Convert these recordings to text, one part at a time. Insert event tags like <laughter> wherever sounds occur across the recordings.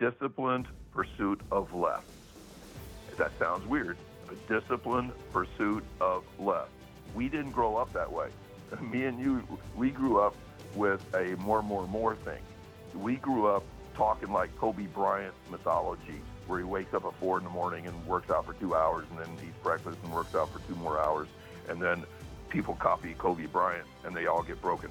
disciplined pursuit of less. That sounds weird. A disciplined pursuit of less. We didn't grow up that way. <laughs> Me and you, we grew up with a more, more, more thing. We grew up talking like Kobe Bryant mythology, where he wakes up at four in the morning and works out for two hours, and then eats breakfast and works out for two more hours, and then people copy Kobe Bryant and they all get broken.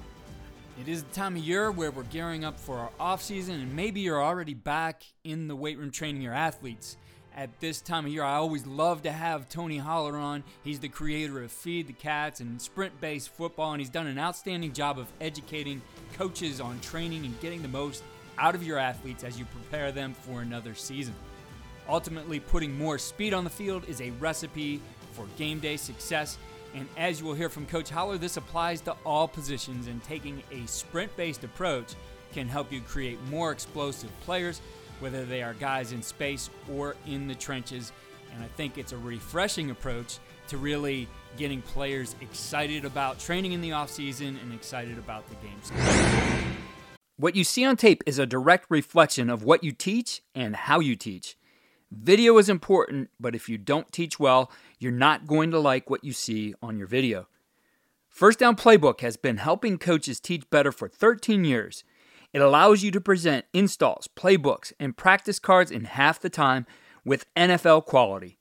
It is the time of year where we're gearing up for our off season, and maybe you're already back in the weight room training your athletes. At this time of year, I always love to have Tony Holler on. He's the creator of Feed the Cats and sprint based football, and he's done an outstanding job of educating coaches on training and getting the most out of your athletes as you prepare them for another season. Ultimately, putting more speed on the field is a recipe for game day success and as you will hear from Coach Holler, this applies to all positions, and taking a sprint based approach can help you create more explosive players, whether they are guys in space or in the trenches. And I think it's a refreshing approach to really getting players excited about training in the offseason and excited about the games. What you see on tape is a direct reflection of what you teach and how you teach. Video is important, but if you don't teach well, you're not going to like what you see on your video. First Down Playbook has been helping coaches teach better for 13 years. It allows you to present installs, playbooks, and practice cards in half the time with NFL quality.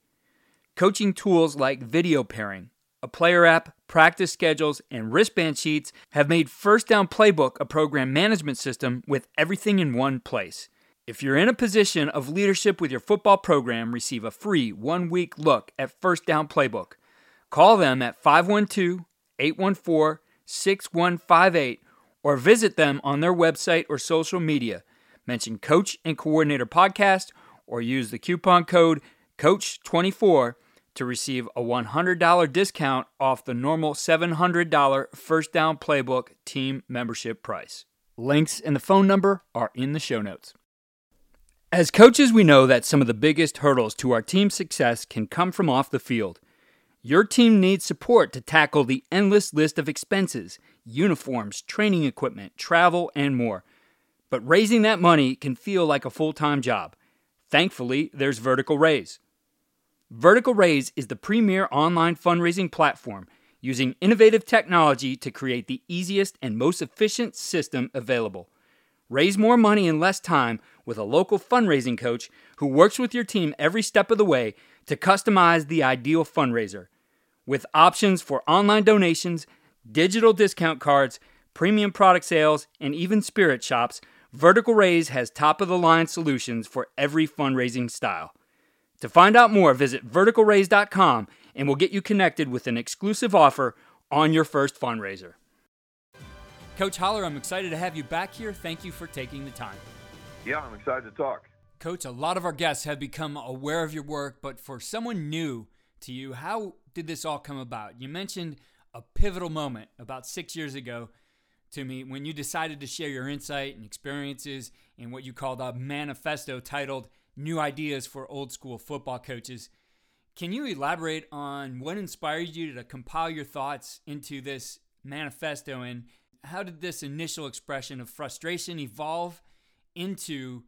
Coaching tools like video pairing, a player app, practice schedules, and wristband sheets have made First Down Playbook a program management system with everything in one place. If you're in a position of leadership with your football program, receive a free one week look at First Down Playbook. Call them at 512 814 6158 or visit them on their website or social media. Mention Coach and Coordinator Podcast or use the coupon code COACH24 to receive a $100 discount off the normal $700 First Down Playbook team membership price. Links and the phone number are in the show notes. As coaches, we know that some of the biggest hurdles to our team's success can come from off the field. Your team needs support to tackle the endless list of expenses uniforms, training equipment, travel, and more. But raising that money can feel like a full time job. Thankfully, there's Vertical Raise. Vertical Raise is the premier online fundraising platform using innovative technology to create the easiest and most efficient system available. Raise more money in less time with a local fundraising coach who works with your team every step of the way to customize the ideal fundraiser. With options for online donations, digital discount cards, premium product sales, and even spirit shops, Vertical Raise has top of the line solutions for every fundraising style. To find out more, visit verticalraise.com and we'll get you connected with an exclusive offer on your first fundraiser. Coach Holler, I'm excited to have you back here. Thank you for taking the time. Yeah, I'm excited to talk. Coach, a lot of our guests have become aware of your work, but for someone new to you, how did this all come about? You mentioned a pivotal moment about six years ago to me when you decided to share your insight and experiences in what you called a manifesto titled New Ideas for Old School Football Coaches. Can you elaborate on what inspired you to compile your thoughts into this manifesto and how did this initial expression of frustration evolve into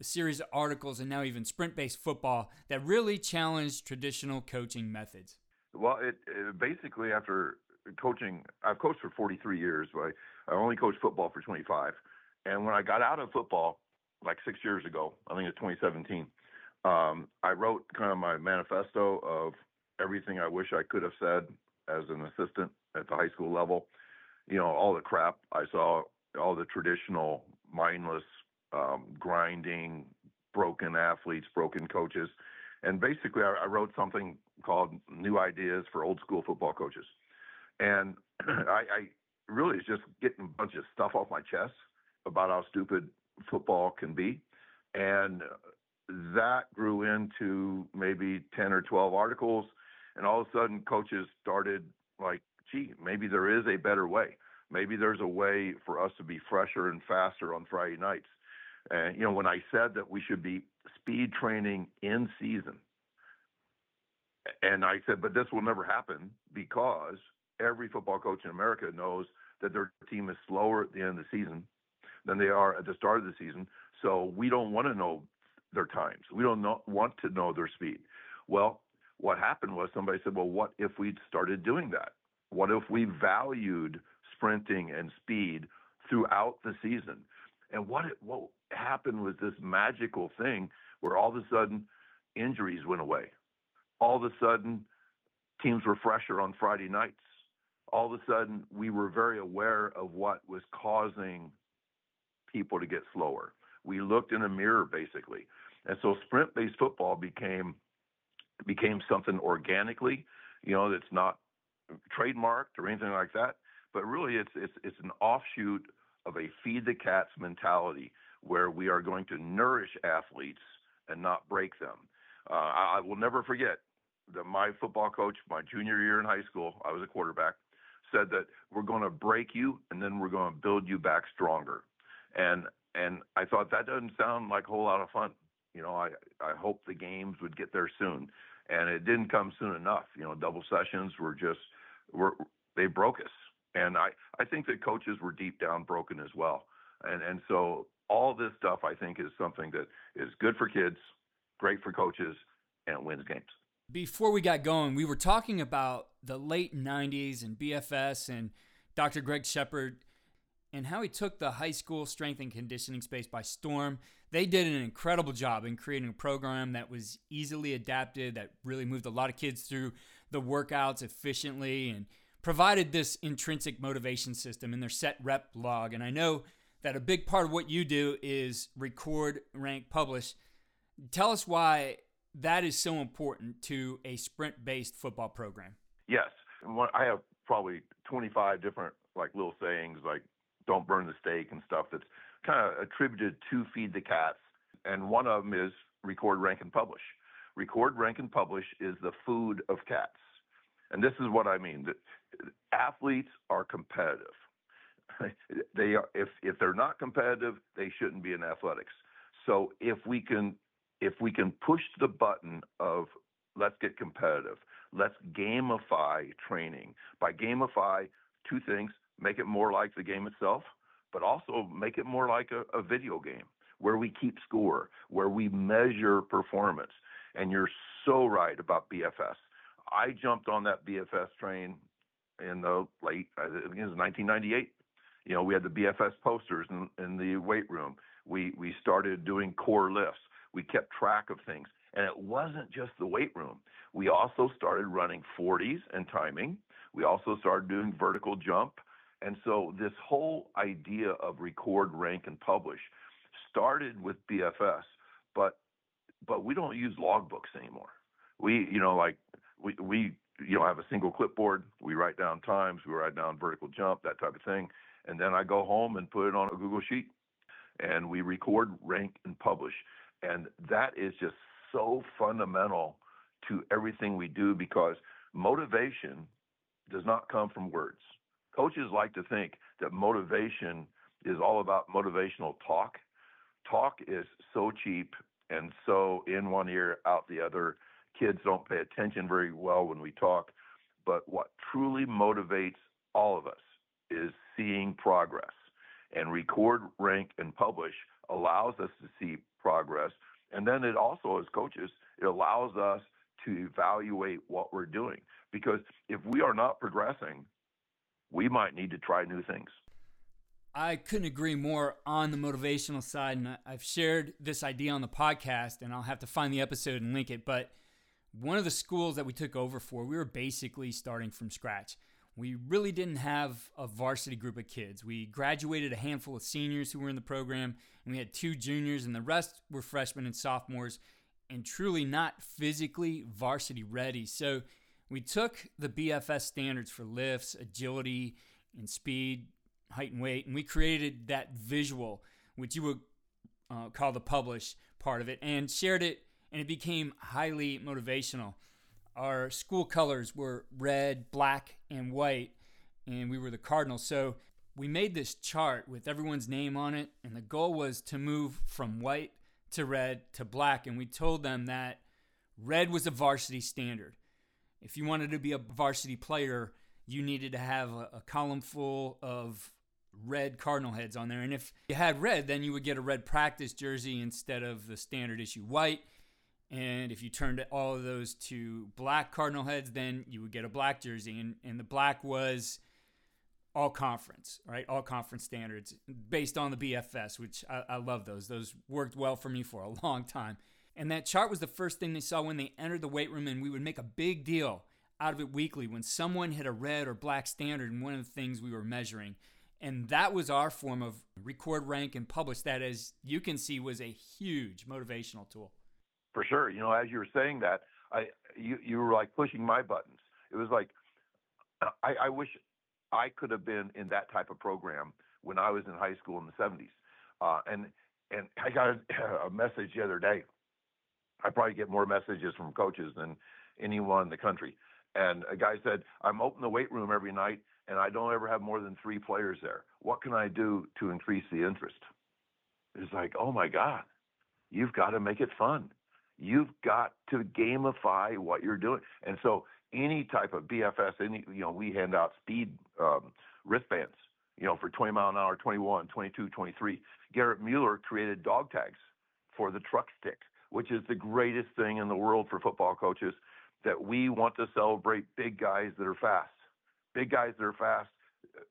a series of articles and now even sprint based football that really challenged traditional coaching methods? Well, it, it, basically after coaching, I've coached for 43 years, but I, I only coached football for 25. And when I got out of football, like six years ago, I think it's 2017, um, I wrote kind of my manifesto of everything I wish I could have said as an assistant at the high school level you know, all the crap I saw, all the traditional mindless um, grinding, broken athletes, broken coaches, and basically I, I, wrote something called New Ideas for Old School Football Coaches, and <clears throat> I, I really is just getting a bunch of stuff off my chest about how stupid football can be, and that grew into maybe 10 or 12 articles and all of a sudden coaches started like gee, maybe there is a better way. Maybe there's a way for us to be fresher and faster on Friday nights. And, you know, when I said that we should be speed training in season, and I said, but this will never happen because every football coach in America knows that their team is slower at the end of the season than they are at the start of the season. So we don't want to know their times. We don't know, want to know their speed. Well, what happened was somebody said, well, what if we started doing that? What if we valued sprinting and speed throughout the season? And what it, what happened was this magical thing where all of a sudden injuries went away. All of a sudden teams were fresher on Friday nights. All of a sudden we were very aware of what was causing people to get slower. We looked in a mirror basically. And so sprint based football became became something organically, you know, that's not trademarked or anything like that. But really it's it's it's an offshoot of a feed the cats mentality where we are going to nourish athletes and not break them. Uh, I, I will never forget that my football coach, my junior year in high school, I was a quarterback, said that we're going to break you and then we're going to build you back stronger. And and I thought that doesn't sound like a whole lot of fun. You know, I I hope the games would get there soon, and it didn't come soon enough. You know, double sessions were just were they broke us, and I I think that coaches were deep down broken as well, and and so all this stuff I think is something that is good for kids, great for coaches, and wins games. Before we got going, we were talking about the late '90s and BFS and Dr. Greg Shepard and how he took the high school strength and conditioning space by storm. They did an incredible job in creating a program that was easily adapted, that really moved a lot of kids through the workouts efficiently, and provided this intrinsic motivation system in their set rep log. And I know that a big part of what you do is record, rank, publish. Tell us why that is so important to a sprint based football program. Yes. I have probably 25 different like little sayings like don't burn the steak and stuff that's kind of attributed to Feed the Cats. And one of them is record, rank, and publish. Record, rank, and publish is the food of cats. And this is what I mean. Uh, athletes are competitive. <laughs> they are, if if they're not competitive, they shouldn't be in athletics. So if we can if we can push the button of let's get competitive, let's gamify training. By gamify, two things: make it more like the game itself, but also make it more like a, a video game where we keep score, where we measure performance. And you're so right about BFS. I jumped on that BFS train in the late, I think it was 1998. You know, we had the BFS posters in, in the weight room. We we started doing core lifts. We kept track of things, and it wasn't just the weight room. We also started running 40s and timing. We also started doing vertical jump. And so this whole idea of record, rank, and publish started with BFS, but but we don't use logbooks anymore. We, you know, like we we you know have a single clipboard. We write down times. We write down vertical jump, that type of thing, and then I go home and put it on a Google sheet, and we record, rank, and publish. And that is just so fundamental to everything we do because motivation does not come from words coaches like to think that motivation is all about motivational talk. Talk is so cheap and so in one ear, out the other. Kids don't pay attention very well when we talk. But what truly motivates all of us is seeing progress. And record, rank, and publish allows us to see progress. And then it also, as coaches, it allows us to evaluate what we're doing. Because if we are not progressing, we might need to try new things. I couldn't agree more on the motivational side. And I've shared this idea on the podcast, and I'll have to find the episode and link it. But one of the schools that we took over for, we were basically starting from scratch. We really didn't have a varsity group of kids. We graduated a handful of seniors who were in the program, and we had two juniors, and the rest were freshmen and sophomores, and truly not physically varsity ready. So we took the BFS standards for lifts, agility, and speed, height and weight, and we created that visual, which you would uh, call the publish part of it, and shared it, and it became highly motivational. Our school colors were red, black, and white, and we were the Cardinals. So we made this chart with everyone's name on it, and the goal was to move from white to red to black. And we told them that red was a varsity standard. If you wanted to be a varsity player, you needed to have a, a column full of red cardinal heads on there. And if you had red, then you would get a red practice jersey instead of the standard issue white. And if you turned all of those to black cardinal heads, then you would get a black jersey. And, and the black was all conference, right? All conference standards based on the BFS, which I, I love those. Those worked well for me for a long time. And that chart was the first thing they saw when they entered the weight room, and we would make a big deal out of it weekly when someone hit a red or black standard in one of the things we were measuring. And that was our form of record, rank, and publish. That, as you can see, was a huge motivational tool. For sure. You know, as you were saying that, I you you were like pushing my buttons. It was like I, I wish I could have been in that type of program when I was in high school in the 70s. Uh, and and I got a, a message the other day. I probably get more messages from coaches than anyone in the country. And a guy said, I'm open the weight room every night and I don't ever have more than three players there. What can I do to increase the interest? It's like, oh my God, you've got to make it fun. You've got to gamify what you're doing. And so any type of BFS, any, you know, we hand out speed um, wristbands, you know, for 20 mile an hour, 21, 22, 23. Garrett Mueller created dog tags for the truck stick, which is the greatest thing in the world for football coaches that we want to celebrate big guys that are fast. Big guys that are fast.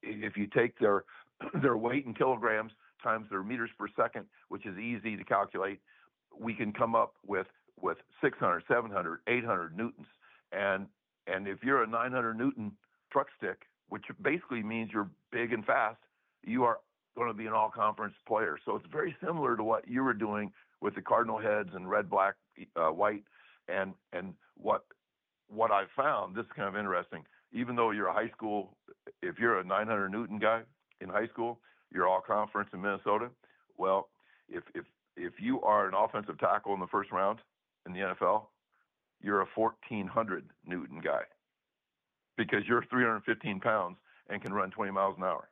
If you take their <clears throat> their weight in kilograms times their meters per second, which is easy to calculate, we can come up with with 600, 700, 800 newtons. And and if you're a 900 newton truck stick, which basically means you're big and fast, you are going to be an all conference player. So it's very similar to what you were doing with the cardinal heads and red, black, uh, white, and and what what I found. This is kind of interesting. Even though you're a high school, if you're a 900 newton guy in high school, you're all conference in Minnesota. Well, if if if you are an offensive tackle in the first round in the NFL, you're a 1400 newton guy because you're 315 pounds and can run 20 miles an hour.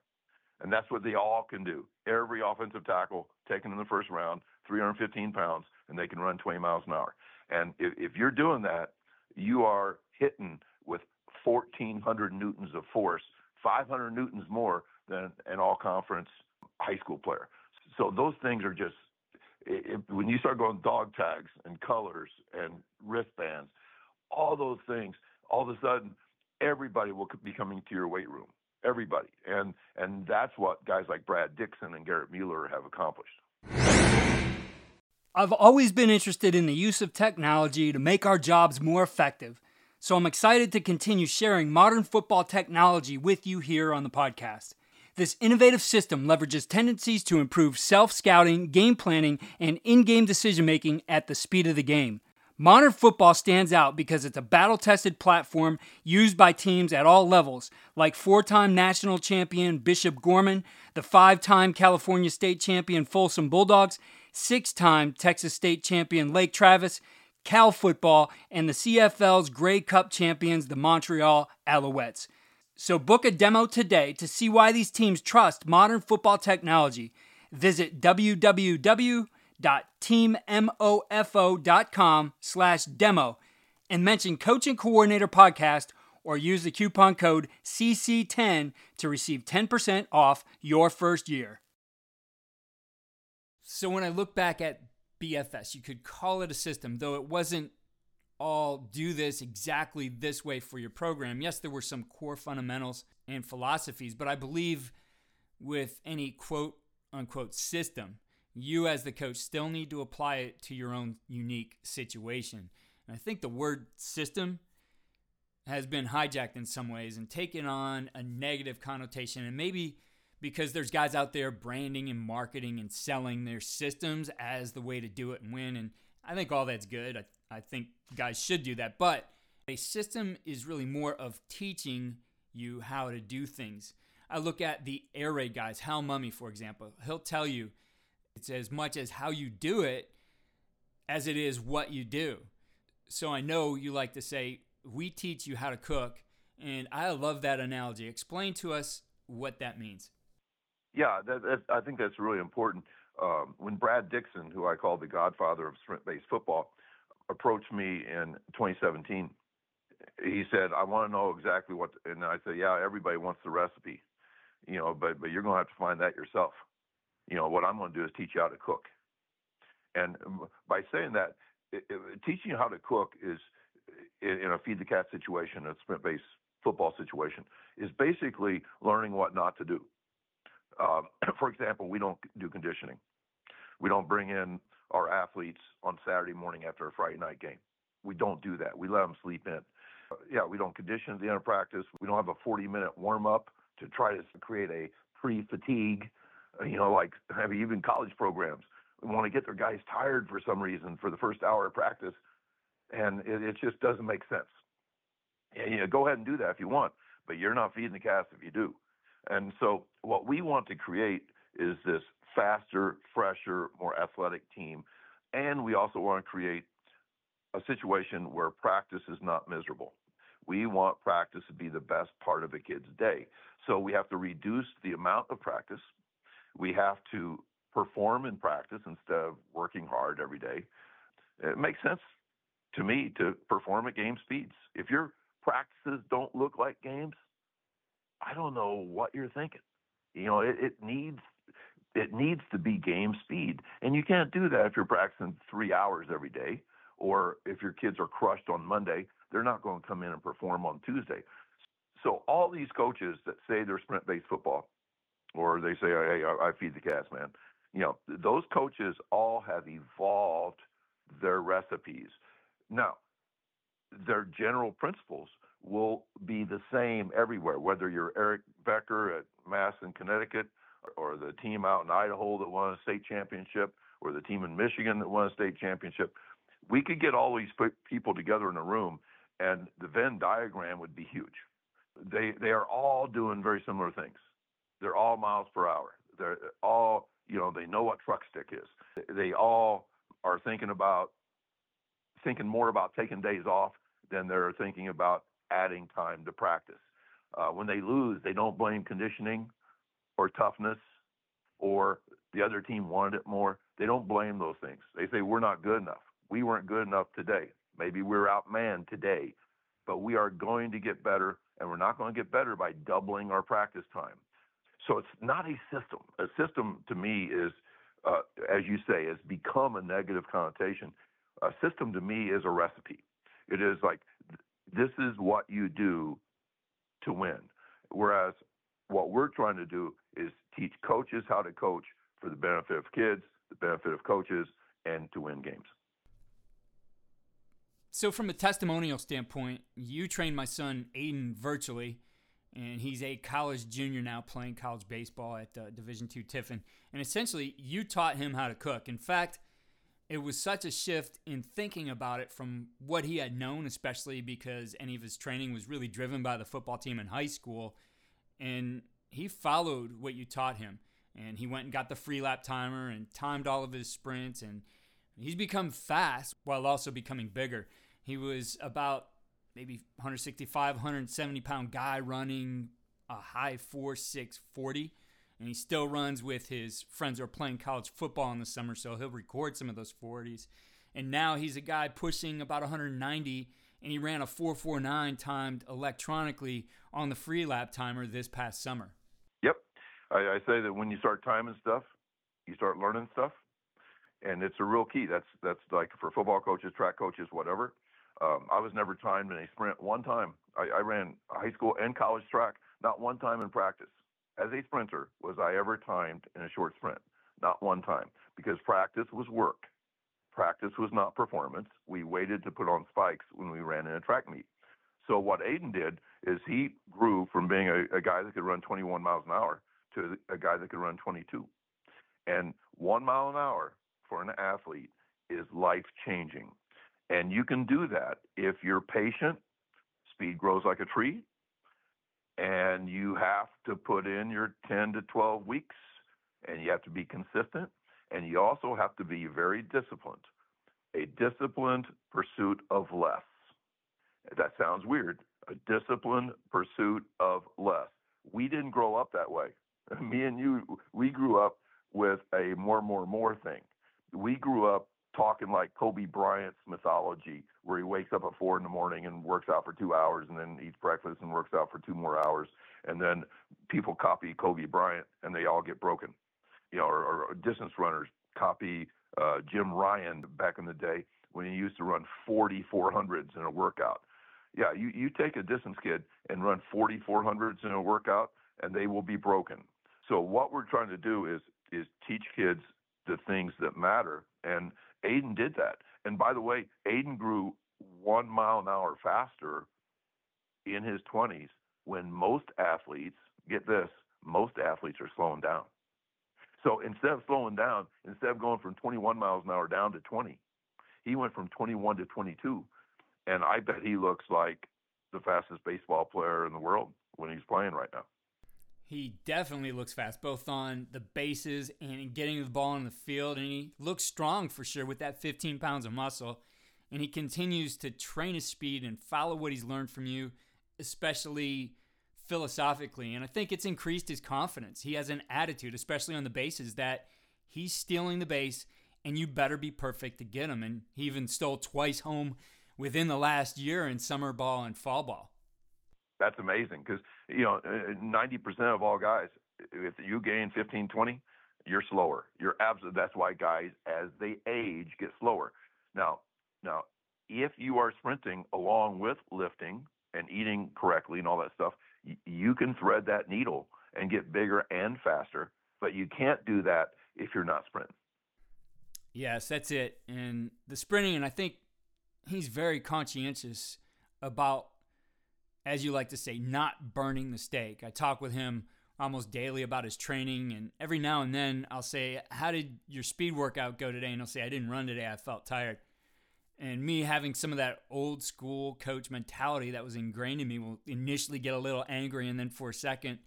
And that's what they all can do. Every offensive tackle taken in the first round, 315 pounds, and they can run 20 miles an hour. And if, if you're doing that, you are hitting with 1,400 newtons of force, 500 newtons more than an all conference high school player. So those things are just, it, when you start going dog tags and colors and wristbands, all those things, all of a sudden, everybody will be coming to your weight room. Everybody, and and that's what guys like Brad Dixon and Garrett Mueller have accomplished. I've always been interested in the use of technology to make our jobs more effective, so I'm excited to continue sharing modern football technology with you here on the podcast. This innovative system leverages tendencies to improve self scouting, game planning, and in game decision making at the speed of the game. Modern football stands out because it's a battle tested platform used by teams at all levels, like four time national champion Bishop Gorman, the five time California state champion Folsom Bulldogs, six time Texas state champion Lake Travis, Cal football, and the CFL's Grey Cup champions, the Montreal Alouettes. So book a demo today to see why these teams trust modern football technology. Visit www.teammofo.com slash demo and mention Coach and Coordinator Podcast or use the coupon code CC10 to receive 10% off your first year. So when I look back at BFS, you could call it a system, though it wasn't all do this exactly this way for your program. Yes, there were some core fundamentals and philosophies, but I believe with any quote unquote system, you as the coach still need to apply it to your own unique situation. And I think the word system has been hijacked in some ways and taken on a negative connotation. And maybe because there's guys out there branding and marketing and selling their systems as the way to do it and win. And I think all that's good. I, I think guys should do that. But a system is really more of teaching you how to do things. I look at the air raid guys, Hal Mumme, for example. He'll tell you it's as much as how you do it as it is what you do. So I know you like to say, we teach you how to cook. And I love that analogy. Explain to us what that means. Yeah, that, that, I think that's really important. Um, when Brad Dixon, who I call the godfather of sprint based football, approached me in 2017, he said, I want to know exactly what, and I said, yeah, everybody wants the recipe. you know, but but you're going to have to find that yourself. You know, what I'm going to do is teach you how to cook. And by saying that, it, it, teaching you how to cook is in, in a feed the cat situation, a sprint-based football situation, is basically learning what not to do. Um, <clears throat> for example, we don't do conditioning. We don't bring in our athletes on Saturday morning after a Friday night game. We don't do that. We let them sleep in. Yeah, we don't condition the end of practice. We don't have a 40 minute warm up to try to create a pre fatigue, you know, like have even college programs. We want to get their guys tired for some reason for the first hour of practice. And it, it just doesn't make sense. And, you know, go ahead and do that if you want, but you're not feeding the cats if you do. And so what we want to create is this faster, fresher, more athletic team. And we also want to create a situation where practice is not miserable. We want practice to be the best part of a kid's day. So we have to reduce the amount of practice. We have to perform in practice instead of working hard every day. It makes sense to me to perform at game speeds. If your practices don't look like games, I don't know what you're thinking. You know, it, it needs it needs to be game speed, and you can't do that if you're practicing three hours every day, or if your kids are crushed on Monday, they're not going to come in and perform on Tuesday. So all these coaches that say they're sprint-based football, or they say, "Hey, I feed the cats, man," you know, those coaches all have evolved their recipes. Now, their general principles will be the same everywhere, whether you're Eric Becker at Mass in Connecticut, or the team out in Idaho that won a state championship, or the team in Michigan that won a state championship. We could get all these people together in a room, and the Venn diagram would be huge. They they are all doing very similar things. They're all miles per hour. They're all you know they know what truck stick is. They all are thinking about thinking more about taking days off than they're thinking about adding time to practice. Uh, when they lose, they don't blame conditioning or toughness or the other team wanted it more. They don't blame those things. They say, we're not good enough. We weren't good enough today. Maybe we're outmanned today, but we are going to get better, and we're not going to get better by doubling our practice time. So it's not a system. A system to me is, uh, as you say, has become a negative connotation. A system to me is a recipe. It is like this is what you do to win. Whereas what we're trying to do is teach coaches how to coach for the benefit of kids, the benefit of coaches, and to win games. So, from a testimonial standpoint, you trained my son Aiden virtually, and he's a college junior now playing college baseball at uh, Division two Tiffin. And essentially, you taught him how to cook. In fact, it was such a shift in thinking about it from what he had known, especially because any of his training was really driven by the football team in high school. And he followed what you taught him. And he went and got the Freelap timer and timed all of his sprints. And he's become fast while also becoming bigger. He was about maybe 165, 170 pound guy running a high 4 6 40 and he still runs with his friends who are playing college football in the summer, so he'll record some of those 40s. And now he's a guy pushing about 190, and he ran a 449 timed electronically on the Freelap timer this past summer. I, I say that when you start timing stuff, you start learning stuff, and it's a real key. That's that's like for football coaches, track coaches, whatever. Um, I was never timed in a sprint one time. I, I ran high school and college track, not one time in practice as a sprinter was I ever timed in a short sprint. Not one time, because practice was work. Practice was not performance. We waited to put on spikes when we ran in a track meet. So what Aiden did is he grew from being a, a guy that could run 21 miles an hour to a guy that can run 22. And one mile an hour for an athlete is life changing. And you can do that if you're patient, speed grows like a tree, and you have to put in your 10 to 12 weeks and you have to be consistent and you also have to be very disciplined a disciplined pursuit of less that sounds weird a disciplined pursuit of less we didn't grow up that way <laughs> me and you we grew up with a more more more thing we grew up talking like Kobe Bryant's mythology, where he wakes up at four in the morning and works out for two hours, and then eats breakfast and works out for two more hours, and then people copy Kobe Bryant and they all get broken, you know, or, or distance runners copy uh, Jim Ryun back in the day when he used to run 40 400s in a workout. Yeah, you, you take a distance kid and run 40 400s in a workout, and they will be broken. So what we're trying to do is is teach kids the things that matter, and Aiden did that. And by the way, Aiden grew one mile an hour faster in his 20s when most athletes get this, most athletes are slowing down. So instead of slowing down, instead of going from 21 miles an hour down to 20, he went from 21 to 22. And I bet he looks like the fastest baseball player in the world when he's playing right now. He definitely looks fast, both on the bases and getting the ball in the field. And he looks strong for sure with that 15 pounds of muscle. And he continues to train his speed and follow what he's learned from you, especially philosophically. And I think it's increased his confidence. He has an attitude, especially on the bases, that he's stealing the base and you better be perfect to get him. And he even stole twice home within the last year in summer ball and fall ball. That's amazing because, you know, uh, 90% of all guys, if you gain 15, 20, you're slower. You're absolutely, that's why guys, as they age, get slower. Now, now, if you are sprinting along with lifting and eating correctly and all that stuff, you can thread that needle and get bigger and faster, but you can't do that if you're not sprinting. Yes, that's it. And the sprinting, and I think he's very conscientious about, as you like to say, not burning the steak. I talk with him almost daily about his training, and every now and then I'll say, How did your speed workout go today? And he'll say, I didn't run today, I felt tired. And me having some of that old school coach mentality that was ingrained in me will initially get a little angry. And then for a second,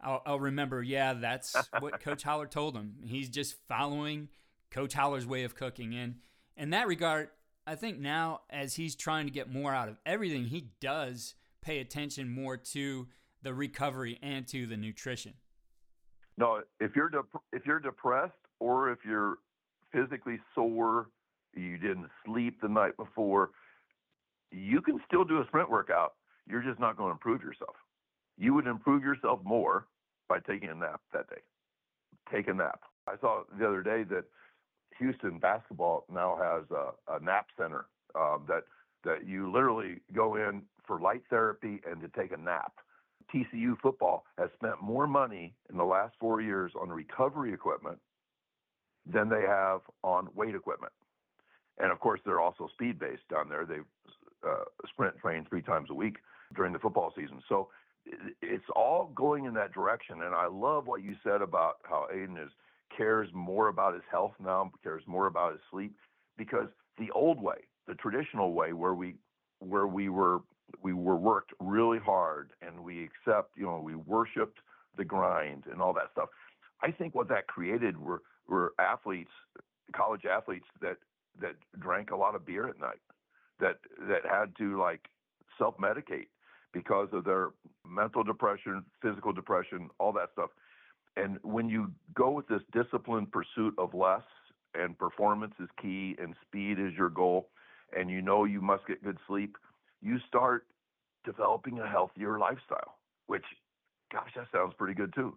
I'll, I'll remember, yeah, that's <laughs> what Coach Holler told him. He's just following Coach Holler's way of cooking. And in that regard, I think now as he's trying to get more out of everything, he does pay attention more to the recovery and to the nutrition. No, if you're de- if you're depressed or if you're physically sore you didn't sleep the night before, you can still do a sprint workout. You're just not going to improve yourself. You would improve yourself more by taking a nap that day. Take a nap. I saw the other day that Houston basketball now has a, a nap center uh, that that you literally go in for light therapy and to take a nap. TCU football has spent more money in the last four years on recovery equipment than they have on weight equipment and of course they're also speed based down there. They uh, sprint train three times a week during the football season. So it's all going in that direction. And I love what you said about how Aiden is cares more about his health now, cares more about his sleep, because the old way, the traditional way, where we where we were we were worked really hard and we accept, you know, we worshipped the grind and all that stuff. I think what that created were were athletes, college athletes that that drank a lot of beer at night, that that had to like self medicate because of their mental depression, physical depression, all that stuff. And when you go with this disciplined pursuit of less and performance is key and speed is your goal, and you know you must get good sleep, you start developing a healthier lifestyle, which, gosh, that sounds pretty good too.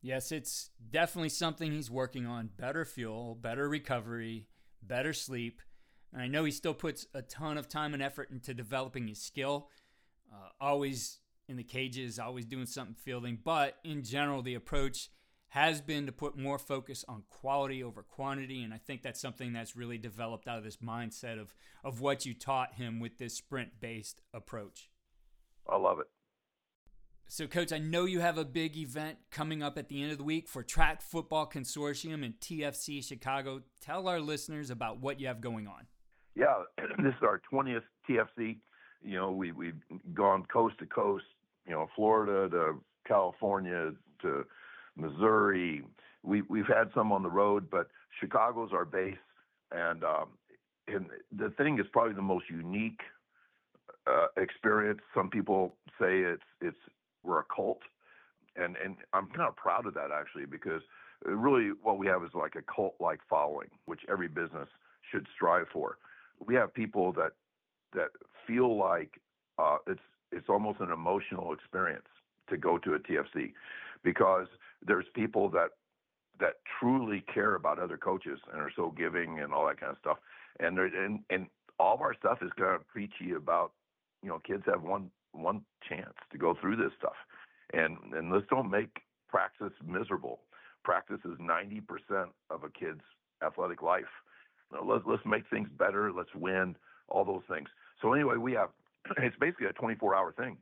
Yes, it's definitely something he's working on. Better fuel, better recovery, better sleep. And I know he still puts a ton of time and effort into developing his skill. Uh, always in the cages, always doing something fielding. But in general, the approach has been to put more focus on quality over quantity. And I think that's something that's really developed out of this mindset of, of what you taught him with this sprint based approach. I love it. So, Coach, I know you have a big event coming up at the end of the week for Track Football Consortium and TFC Chicago. Tell our listeners about what you have going on. Yeah, <clears throat> this is our 20th TFC. You know, we, we've gone coast to coast, you know, Florida to California to Missouri. We, we've had some on the road, but Chicago's our base. And, um, and the thing is probably the most unique uh, experience. Some people say it's it's we're a cult, and and I'm kind of proud of that actually because really what we have is like a cult like following, which every business should strive for. We have people that that feel like uh, it's it's almost an emotional experience to go to a TFC because there's people that that truly care about other coaches and are so giving and all that kind of stuff. And and and all of our stuff is kind of preachy about you know kids have one one chance to go through this stuff, and and let's don't make practice miserable. Practice is 90% of a kid's athletic life. Let's let's make things better. Let's win. All those things. So anyway, we have <clears throat> it's basically a 24-hour thing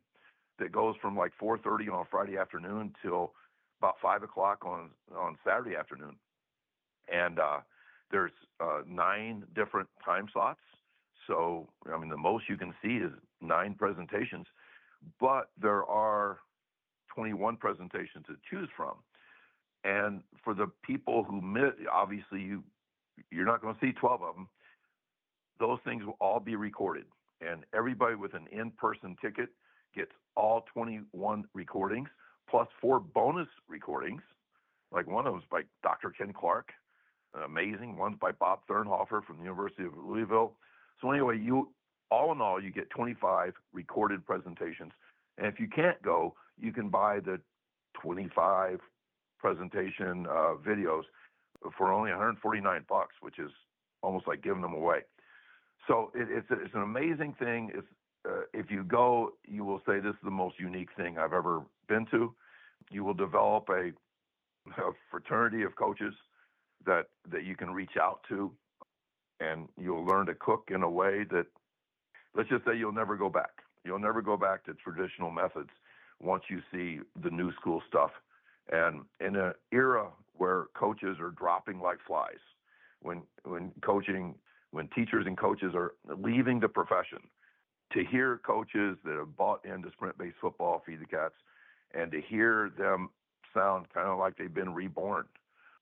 that goes from like 4:30 on a Friday afternoon till about five o'clock on on Saturday afternoon, and uh, there's uh, nine different time slots. So I mean, the most you can see is nine presentations, but there are 21 presentations to choose from. And for the people who miss, obviously you you're not going to see 12 of them. Those things will all be recorded, and everybody with an in-person ticket gets all 21 recordings plus four bonus recordings. Like one of them is by Dr. Ken Clark, amazing. One's by Bob Thurnhofer from the University of Louisville. So anyway, you all in all, you get 25 recorded presentations, and if you can't go, you can buy the 25 presentation uh, videos for only 149 bucks, which is almost like giving them away. So it, it's it's an amazing thing. It's uh, if you go, you will say this is the most unique thing I've ever been to. You will develop a, a fraternity of coaches that that you can reach out to, and you'll learn to cook in a way that, let's just say, you'll never go back. You'll never go back to traditional methods once you see the new school stuff. And in an era where coaches are dropping like flies, when when coaching, when teachers and coaches are leaving the profession, to hear coaches that have bought into sprint-based football, feed the cats, and to hear them sound kind of like they've been reborn,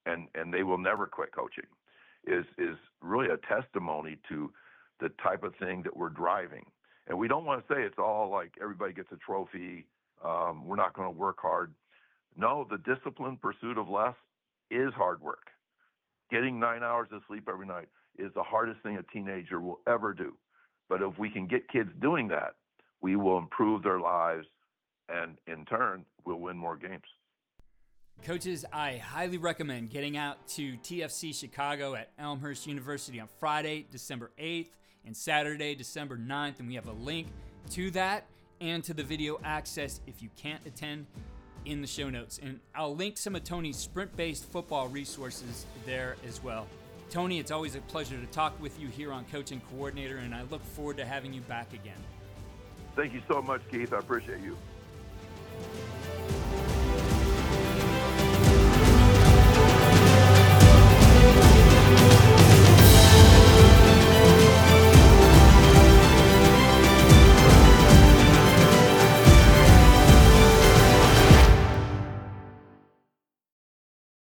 and and they will never quit coaching, is is really a testimony to the type of thing that we're driving. And we don't want to say it's all like everybody gets a trophy. Um, we're not going to work hard. No, the disciplined pursuit of less is hard work. Getting nine hours of sleep every night is the hardest thing a teenager will ever do. But if we can get kids doing that, we will improve their lives and in turn, we'll win more games. Coaches, I highly recommend getting out to TFC Chicago at Elmhurst University on Friday, December 8th, and Saturday, December 9th. And we have a link to that and to the video access if you can't attend in the show notes. And I'll link some of Tony's sprint based football resources there as well. Tony, it's always a pleasure to talk with you here on Coach and Coordinator, and I look forward to having you back again. Thank you so much, Keith. I appreciate you. あ!